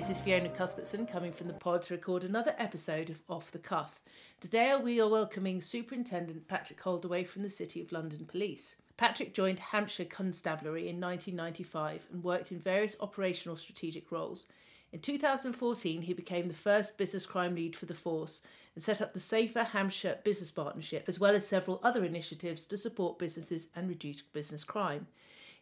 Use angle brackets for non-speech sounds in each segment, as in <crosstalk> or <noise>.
this is Fiona Cuthbertson coming from the pod to record another episode of Off the Cuff. Today we are welcoming Superintendent Patrick Holdaway from the City of London Police. Patrick joined Hampshire Constabulary in 1995 and worked in various operational strategic roles. In 2014, he became the first business crime lead for the force and set up the Safer Hampshire Business Partnership, as well as several other initiatives to support businesses and reduce business crime.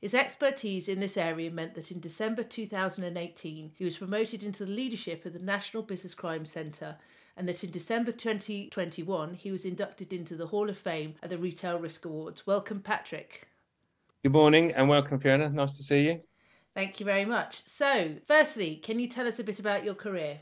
His expertise in this area meant that in December 2018 he was promoted into the leadership of the National Business Crime Centre and that in December 2021 he was inducted into the Hall of Fame at the Retail Risk Awards. Welcome, Patrick. Good morning and welcome, Fiona. Nice to see you. Thank you very much. So, firstly, can you tell us a bit about your career?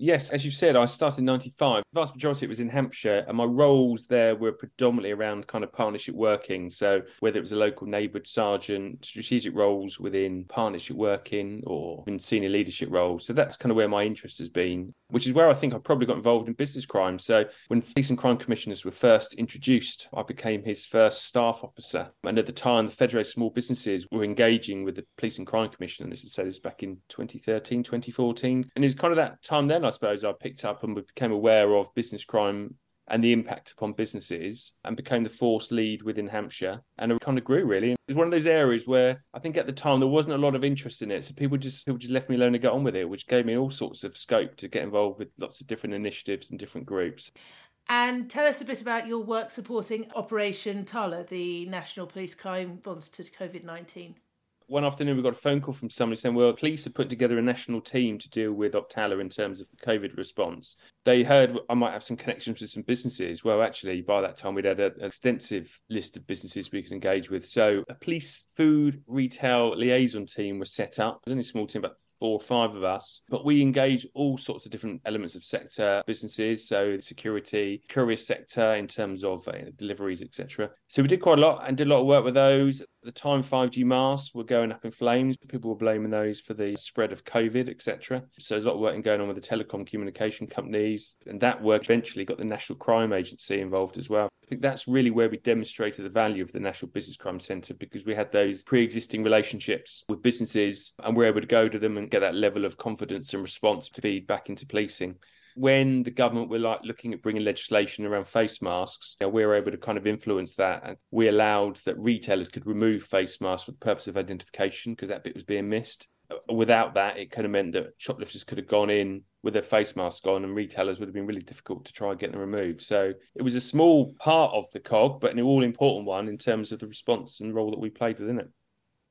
Yes, as you said, I started in 95. The vast majority it was in Hampshire, and my roles there were predominantly around kind of partnership working. So, whether it was a local neighbourhood sergeant, strategic roles within partnership working, or in senior leadership roles. So, that's kind of where my interest has been, which is where I think I probably got involved in business crime. So, when police and crime commissioners were first introduced, I became his first staff officer. And at the time, the Federated Small Businesses were engaging with the police and crime commissioner. And this is, so this back in 2013, 2014. And it was kind of that time then I suppose, I picked up and became aware of business crime and the impact upon businesses and became the force lead within Hampshire. And it kind of grew really. It was one of those areas where I think at the time there wasn't a lot of interest in it. So people just people just left me alone to get on with it, which gave me all sorts of scope to get involved with lots of different initiatives and different groups. And tell us a bit about your work supporting Operation Talla, the National Police Crime Response to COVID 19 one afternoon we got a phone call from somebody saying, well, police have put together a national team to deal with Op Talla in terms of the COVID response. They heard I might have some connections with some businesses. Well, actually, by that time, we'd had an extensive list of businesses we could engage with. So a police food retail liaison team was set up. It was only a small team, about four or five of us, but we engage all sorts of different elements of sector businesses, so security, courier sector in terms of uh, deliveries, etc. So we did quite a lot and did a lot of work with those. The time, 5G masks were going up in flames. People were blaming those for the spread of COVID, etc. So there's a lot of work going on with the telecom communication companies, and that work eventually got the National Crime Agency involved as well. I think that's really where we demonstrated the value of the National Business Crime Centre because we had those pre existing relationships with businesses and we're able to go to them and get that level of confidence and response to feed back into policing. When the government were like looking at bringing legislation around face masks, you know, we were able to kind of influence that. And we allowed that retailers could remove face masks for the purpose of identification because that bit was being missed uh, without that, it could have meant that shoplifters could have gone in with their face mask on, and retailers would have been really difficult to try and get them removed. So it was a small part of the cog, but an all important one in terms of the response and role that we played within it.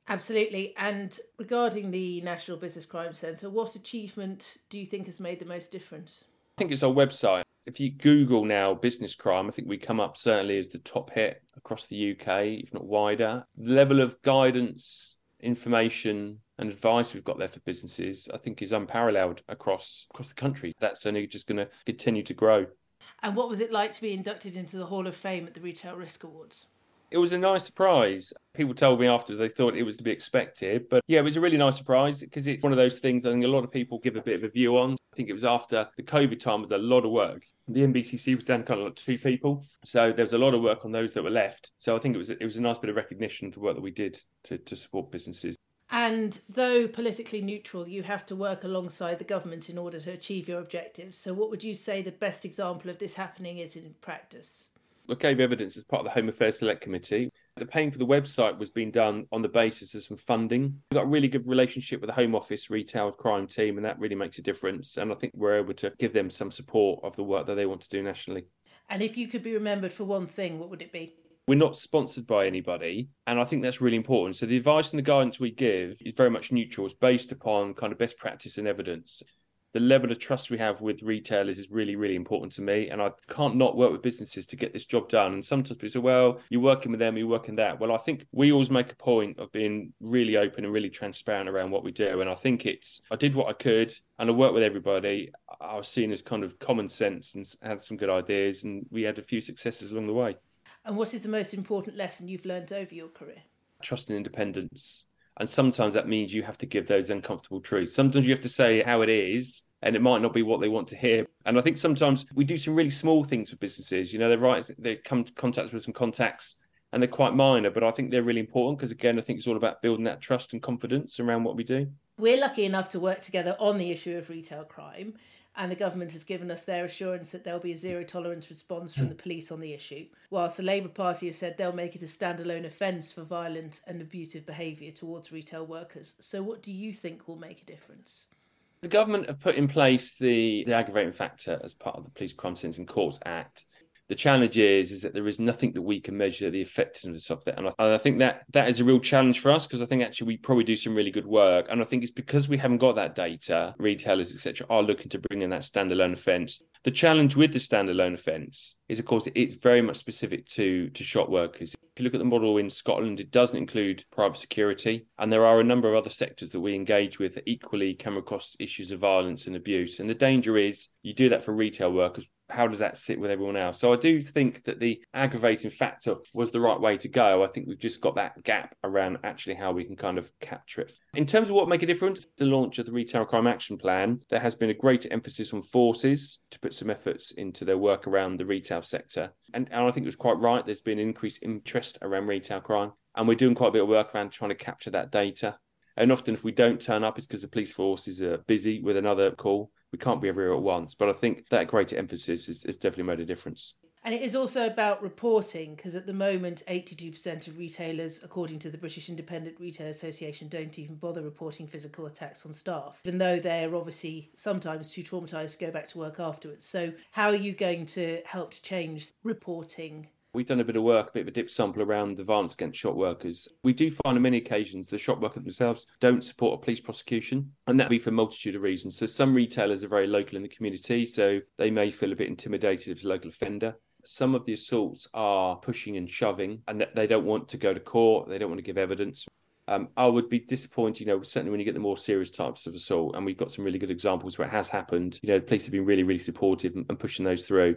Absolutely. And regarding the National Business Crime Centre, what achievement do you think has made the most difference? I think it's our website. If you Google now business crime, I think we come up certainly as the top hit across the UK, if not wider. The level of guidance, information, and advice we've got there for businesses, I think, is unparalleled across across the country. That's only just going to continue to grow. And what was it like to be inducted into the Hall of Fame at the Retail Risk Awards? It was a nice surprise. People told me afterwards they thought it was to be expected, but yeah, it was a really nice surprise because it's one of those things I think a lot of people give a bit of a view on. I think it was after the COVID time with a lot of work. The NBCC was down kind of like two people, so there was a lot of work on those that were left. So I think it was it was a nice bit of recognition for the work that we did to, to support businesses. And though politically neutral, you have to work alongside the government in order to achieve your objectives. So, what would you say the best example of this happening is in practice? We gave evidence as part of the Home Affairs Select Committee. The paying for the website was being done on the basis of some funding. We've got a really good relationship with the Home Office retail crime team, and that really makes a difference. And I think we're able to give them some support of the work that they want to do nationally. And if you could be remembered for one thing, what would it be? We're not sponsored by anybody. And I think that's really important. So the advice and the guidance we give is very much neutral. It's based upon kind of best practice and evidence. The level of trust we have with retailers is really, really important to me. And I can't not work with businesses to get this job done. And sometimes people say, well, you're working with them, you're working that. Well, I think we always make a point of being really open and really transparent around what we do. And I think it's, I did what I could and I worked with everybody. I was seen as kind of common sense and had some good ideas. And we had a few successes along the way. And what is the most important lesson you've learned over your career? Trust and independence. And sometimes that means you have to give those uncomfortable truths. Sometimes you have to say how it is, and it might not be what they want to hear. And I think sometimes we do some really small things for businesses. You know, they write, they come to contact with some contacts, and they're quite minor, but I think they're really important because, again, I think it's all about building that trust and confidence around what we do. We're lucky enough to work together on the issue of retail crime, and the government has given us their assurance that there'll be a zero tolerance response from hmm. the police on the issue, whilst the Labour Party has said they'll make it a standalone offence for violent and abusive behaviour towards retail workers. So, what do you think will make a difference? The government have put in place the, the aggravating factor as part of the Police Crime Sentencing Courts Act the challenge is is that there is nothing that we can measure the effectiveness of that and I, I think that that is a real challenge for us because I think actually we probably do some really good work. And I think it's because we haven't got that data retailers etc are looking to bring in that standalone offence the challenge with the standalone offence is of course it's very much specific to to shop workers. If you look at the model in Scotland it doesn't include private security. And there are a number of other sectors that we engage with that equally come across issues of violence and abuse. And the danger is you do that for retail workers how does that sit with everyone else? So I do think that the aggravating factor was the right way to go. I think we've just got that gap around actually how we can kind of capture it. In terms of what make a difference, the launch of the Retail Crime Action Plan, there has been a greater emphasis on forces to put some efforts into their work around the retail sector. And, and I think it was quite right. There's been increased interest around retail crime. And we're doing quite a bit of work around trying to capture that data. And often, if we don't turn up, it's because the police forces are busy with another call we can't be everywhere at once. But I think that greater emphasis has, definitely made a difference. And it is also about reporting because at the moment, 82% of retailers, according to the British Independent Retail Association, don't even bother reporting physical attacks on staff, even though they're obviously sometimes too traumatised to go back to work afterwards. So, how are you going to help to change reporting We've done a bit of work, a bit of a dip sample around the violence against shop workers. We do find on many occasions the shop workers themselves don't support a police prosecution, and that be for a multitude of reasons. So some retailers are very local in the community, so they may feel a bit intimidated if it's a local offender some of the assaults are pushing and shoving and that they don't want to go to court they don't want to give evidence um, I would be disappointed, you know, certainly when you get the more serious types of assault, and we've got some really good examples where it has happened. You know, the police have been really, really supportive and, and pushing those through.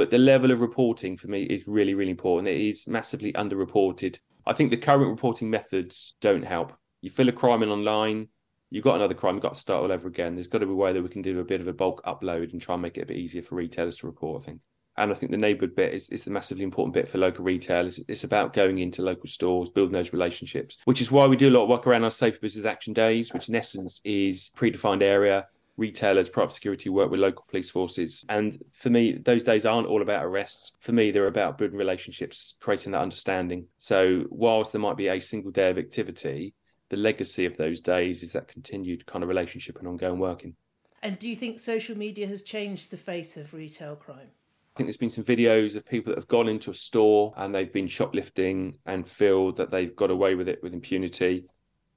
But the level of reporting for me is really, really important. It is massively underreported. I think the current reporting methods don't help. You fill a crime in online, you've got another crime, you've got to start all over again. There's got to be a way that we can do a bit of a bulk upload and try and make it a bit easier for retailers to report, I think. And I think the neighbourhood bit is, is the massively important bit for local retailers. It's about going into local stores, building those relationships, which is why we do a lot of work around our Safer Business Action Days, which in essence is predefined area retailers, private security work with local police forces. And for me, those days aren't all about arrests. For me, they're about building relationships, creating that understanding. So, whilst there might be a single day of activity, the legacy of those days is that continued kind of relationship and ongoing working. And do you think social media has changed the face of retail crime? I think there's been some videos of people that have gone into a store and they've been shoplifting and feel that they've got away with it with impunity.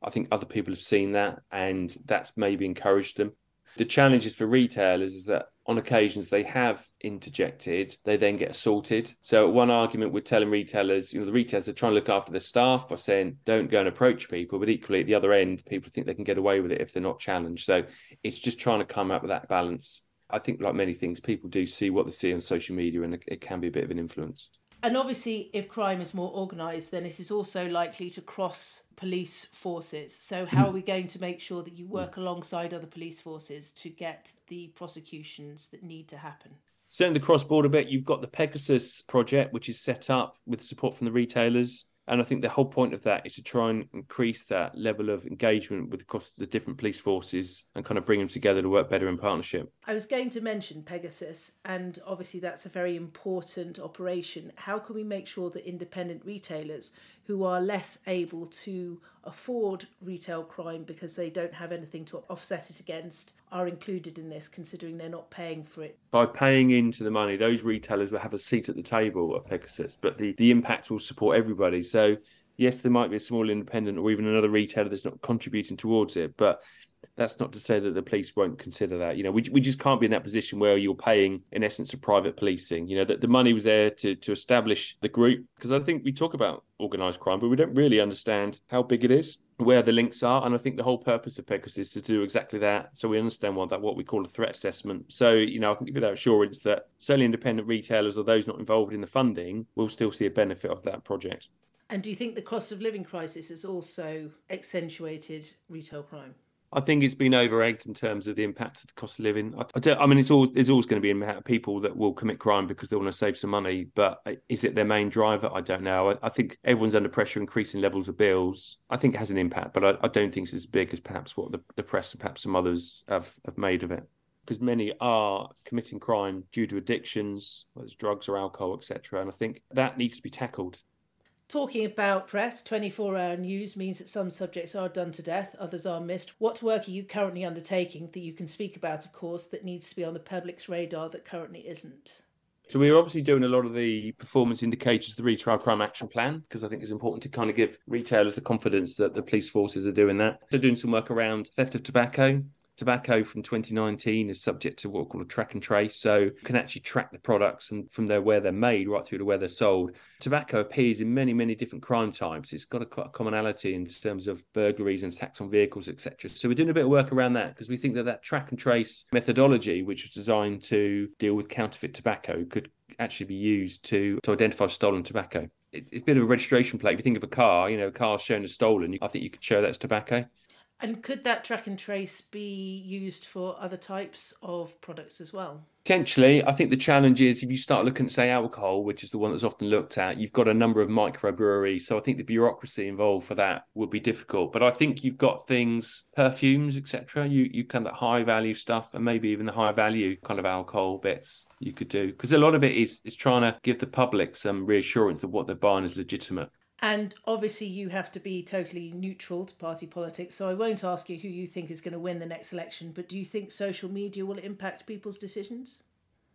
I think other people have seen that and that's maybe encouraged them. The challenge is for retailers is that on occasions they have interjected, they then get assaulted. So one argument we're telling retailers, you know, the retailers are trying to look after their staff by saying don't go and approach people, but equally at the other end, people think they can get away with it if they're not challenged. So it's just trying to come up with that balance. I think like many things, people do see what they see on social media and it can be a bit of an influence. And obviously, if crime is more organised, then it is also likely to cross police forces. So, how are we <clears throat> going to make sure that you work mm. alongside other police forces to get the prosecutions that need to happen? Certainly, the cross border bit, you've got the Pegasus project, which is set up with support from the retailers. And I think the whole point of that is to try and increase that level of engagement with across the different police forces and kind of bring them together to work better in partnership. I was going to mention Pegasus, and obviously that's a very important operation. How can we make sure that independent retailers who are less able to afford retail crime because they don't have anything to offset it against are included in this, considering they're not paying for it. By paying into the money, those retailers will have a seat at the table of Pegasus, but the, the impact will support everybody. So, yes, there might be a small independent or even another retailer that's not contributing towards it, but that's not to say that the police won't consider that. You know, we, we just can't be in that position where you're paying, in essence, a private policing. You know, that the money was there to, to establish the group. Because I think we talk about organised crime, but we don't really understand how big it is, where the links are. And I think the whole purpose of Pegasus is to do exactly that. So we understand what that what we call a threat assessment. So, you know, I can give you that assurance that certainly independent retailers or those not involved in the funding will still see a benefit of that project. And do you think the cost of living crisis has also accentuated retail crime? I think it's been over egged in terms of the impact of the cost of living. I, I, mean, it's always always going to be people that will commit crime because they want to save some money, but uh, is it their main driver? I don't know. I, I think everyone's under pressure, increasing levels of bills. I think it has an impact, but I, I don't think it's as big as perhaps what the, the press and perhaps some others have, have made of it because many are committing crime due to addictions, whether it's drugs or alcohol, etc. And I think that needs to be tackled. Talking about press, 24 hour news means that some subjects are done to death, others are missed. What work are you currently undertaking that you can speak about, of course, that needs to be on the public's radar that currently isn't? So we're obviously doing a lot of the performance indicators, the retail crime action plan, because I think it's important to kind of give retailers the confidence that the police forces are doing that. So doing some work around theft of tobacco, Tobacco from 2019 is subject to what we call a track and trace. So you can actually track the products and from there where they're made right through to where they're sold. Tobacco appears in many, many different crime types. It's got a, a commonality in terms of burglaries and attacks on vehicles, etc. So we're doing a bit of work around that because we think that that track and trace methodology, which was designed to deal with counterfeit tobacco, could actually be used to, to identify stolen tobacco. It's, it's a bit of a registration plate. If you think of a car, you know, a car shown as stolen, I think you could show that's tobacco. And could that track and trace be used for other types of products as well? Potentially. I think the challenge is if you start looking at, say, alcohol, which is the one that's often looked at, you've got a number of microbreweries. So I think the bureaucracy involved for that would be difficult. But I think you've got things, perfumes, etc. You you kind of high value stuff and maybe even the high value kind of alcohol bits you could do. Because a lot of it is is trying to give the public some reassurance that what they're buying is legitimate. And obviously, you have to be totally neutral to party politics. So I won't ask you who you think is going to win the next election, but do you think social media will impact people's decisions?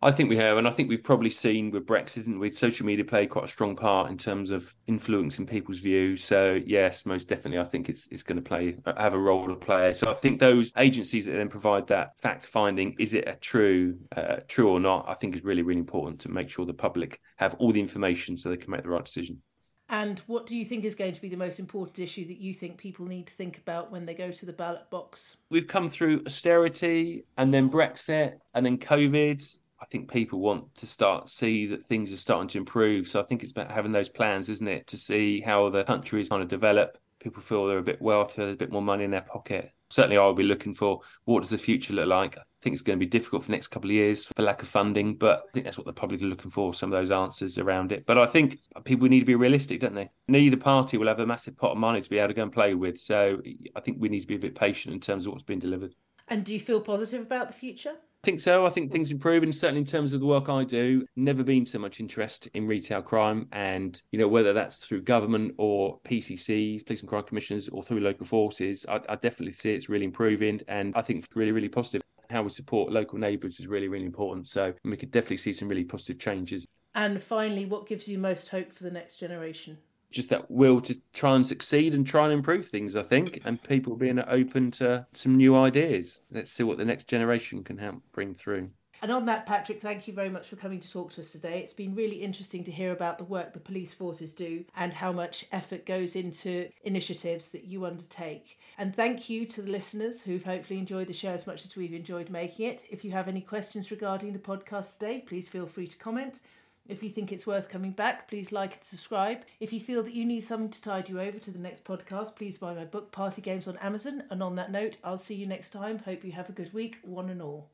I think we have, and I think we've probably seen with Brexit, and with social media played quite a strong part in terms of influencing people's views. So yes, most definitely, I think it's it's going to play have a role to play. So I think those agencies that then provide that fact finding, is it a true uh, true or not? I think is really really important to make sure the public have all the information so they can make the right decision. And what do you think is going to be the most important issue that you think people need to think about when they go to the ballot box? We've come through austerity and then Brexit and then COVID. I think people want to start see that things are starting to improve. So I think it's about having those plans, isn't it, to see how the country is going to develop. People feel they're a bit wealthier, there's a bit more money in their pocket. Certainly, I'll be looking for what does the future look like I think it's going to be difficult for the next couple of years for lack of funding, but I think that's what the public are looking for, some of those answers around it. But I think people need to be realistic, don't they? Neither party will have a massive pot of money to be able to go and play with. So I think we need to be a bit patient in terms of what's been delivered. And do you feel positive about the future? I think so. I think things improving, certainly in terms of the work I do, never been so much interest in retail crime, and you know whether that's through government or PCCs, police and crime commissioners, or through local forces, I, I definitely see it's really improving, and I think it's really, really positive how we support local neighbours is really, really important. So we could definitely see some really positive changes. And finally, what gives you most hope for the next generation? Just that will to try and succeed and try and improve things, I think, and people being open to some new ideas. Let's see what the next generation can help bring through. And on that, Patrick, thank you very much for coming to talk to us today. It's been really interesting to hear about the work the police forces do and how much effort goes into initiatives that you undertake. And thank you to the listeners who've hopefully enjoyed the show as much as we've enjoyed making it. If you have any questions regarding the podcast today, please feel free to comment. If you think it's worth coming back, please like and subscribe. If you feel that you need something to tide you over to the next podcast, please buy my book Party Games on Amazon. And on that note, I'll see you next time. Hope you have a good week, one and all.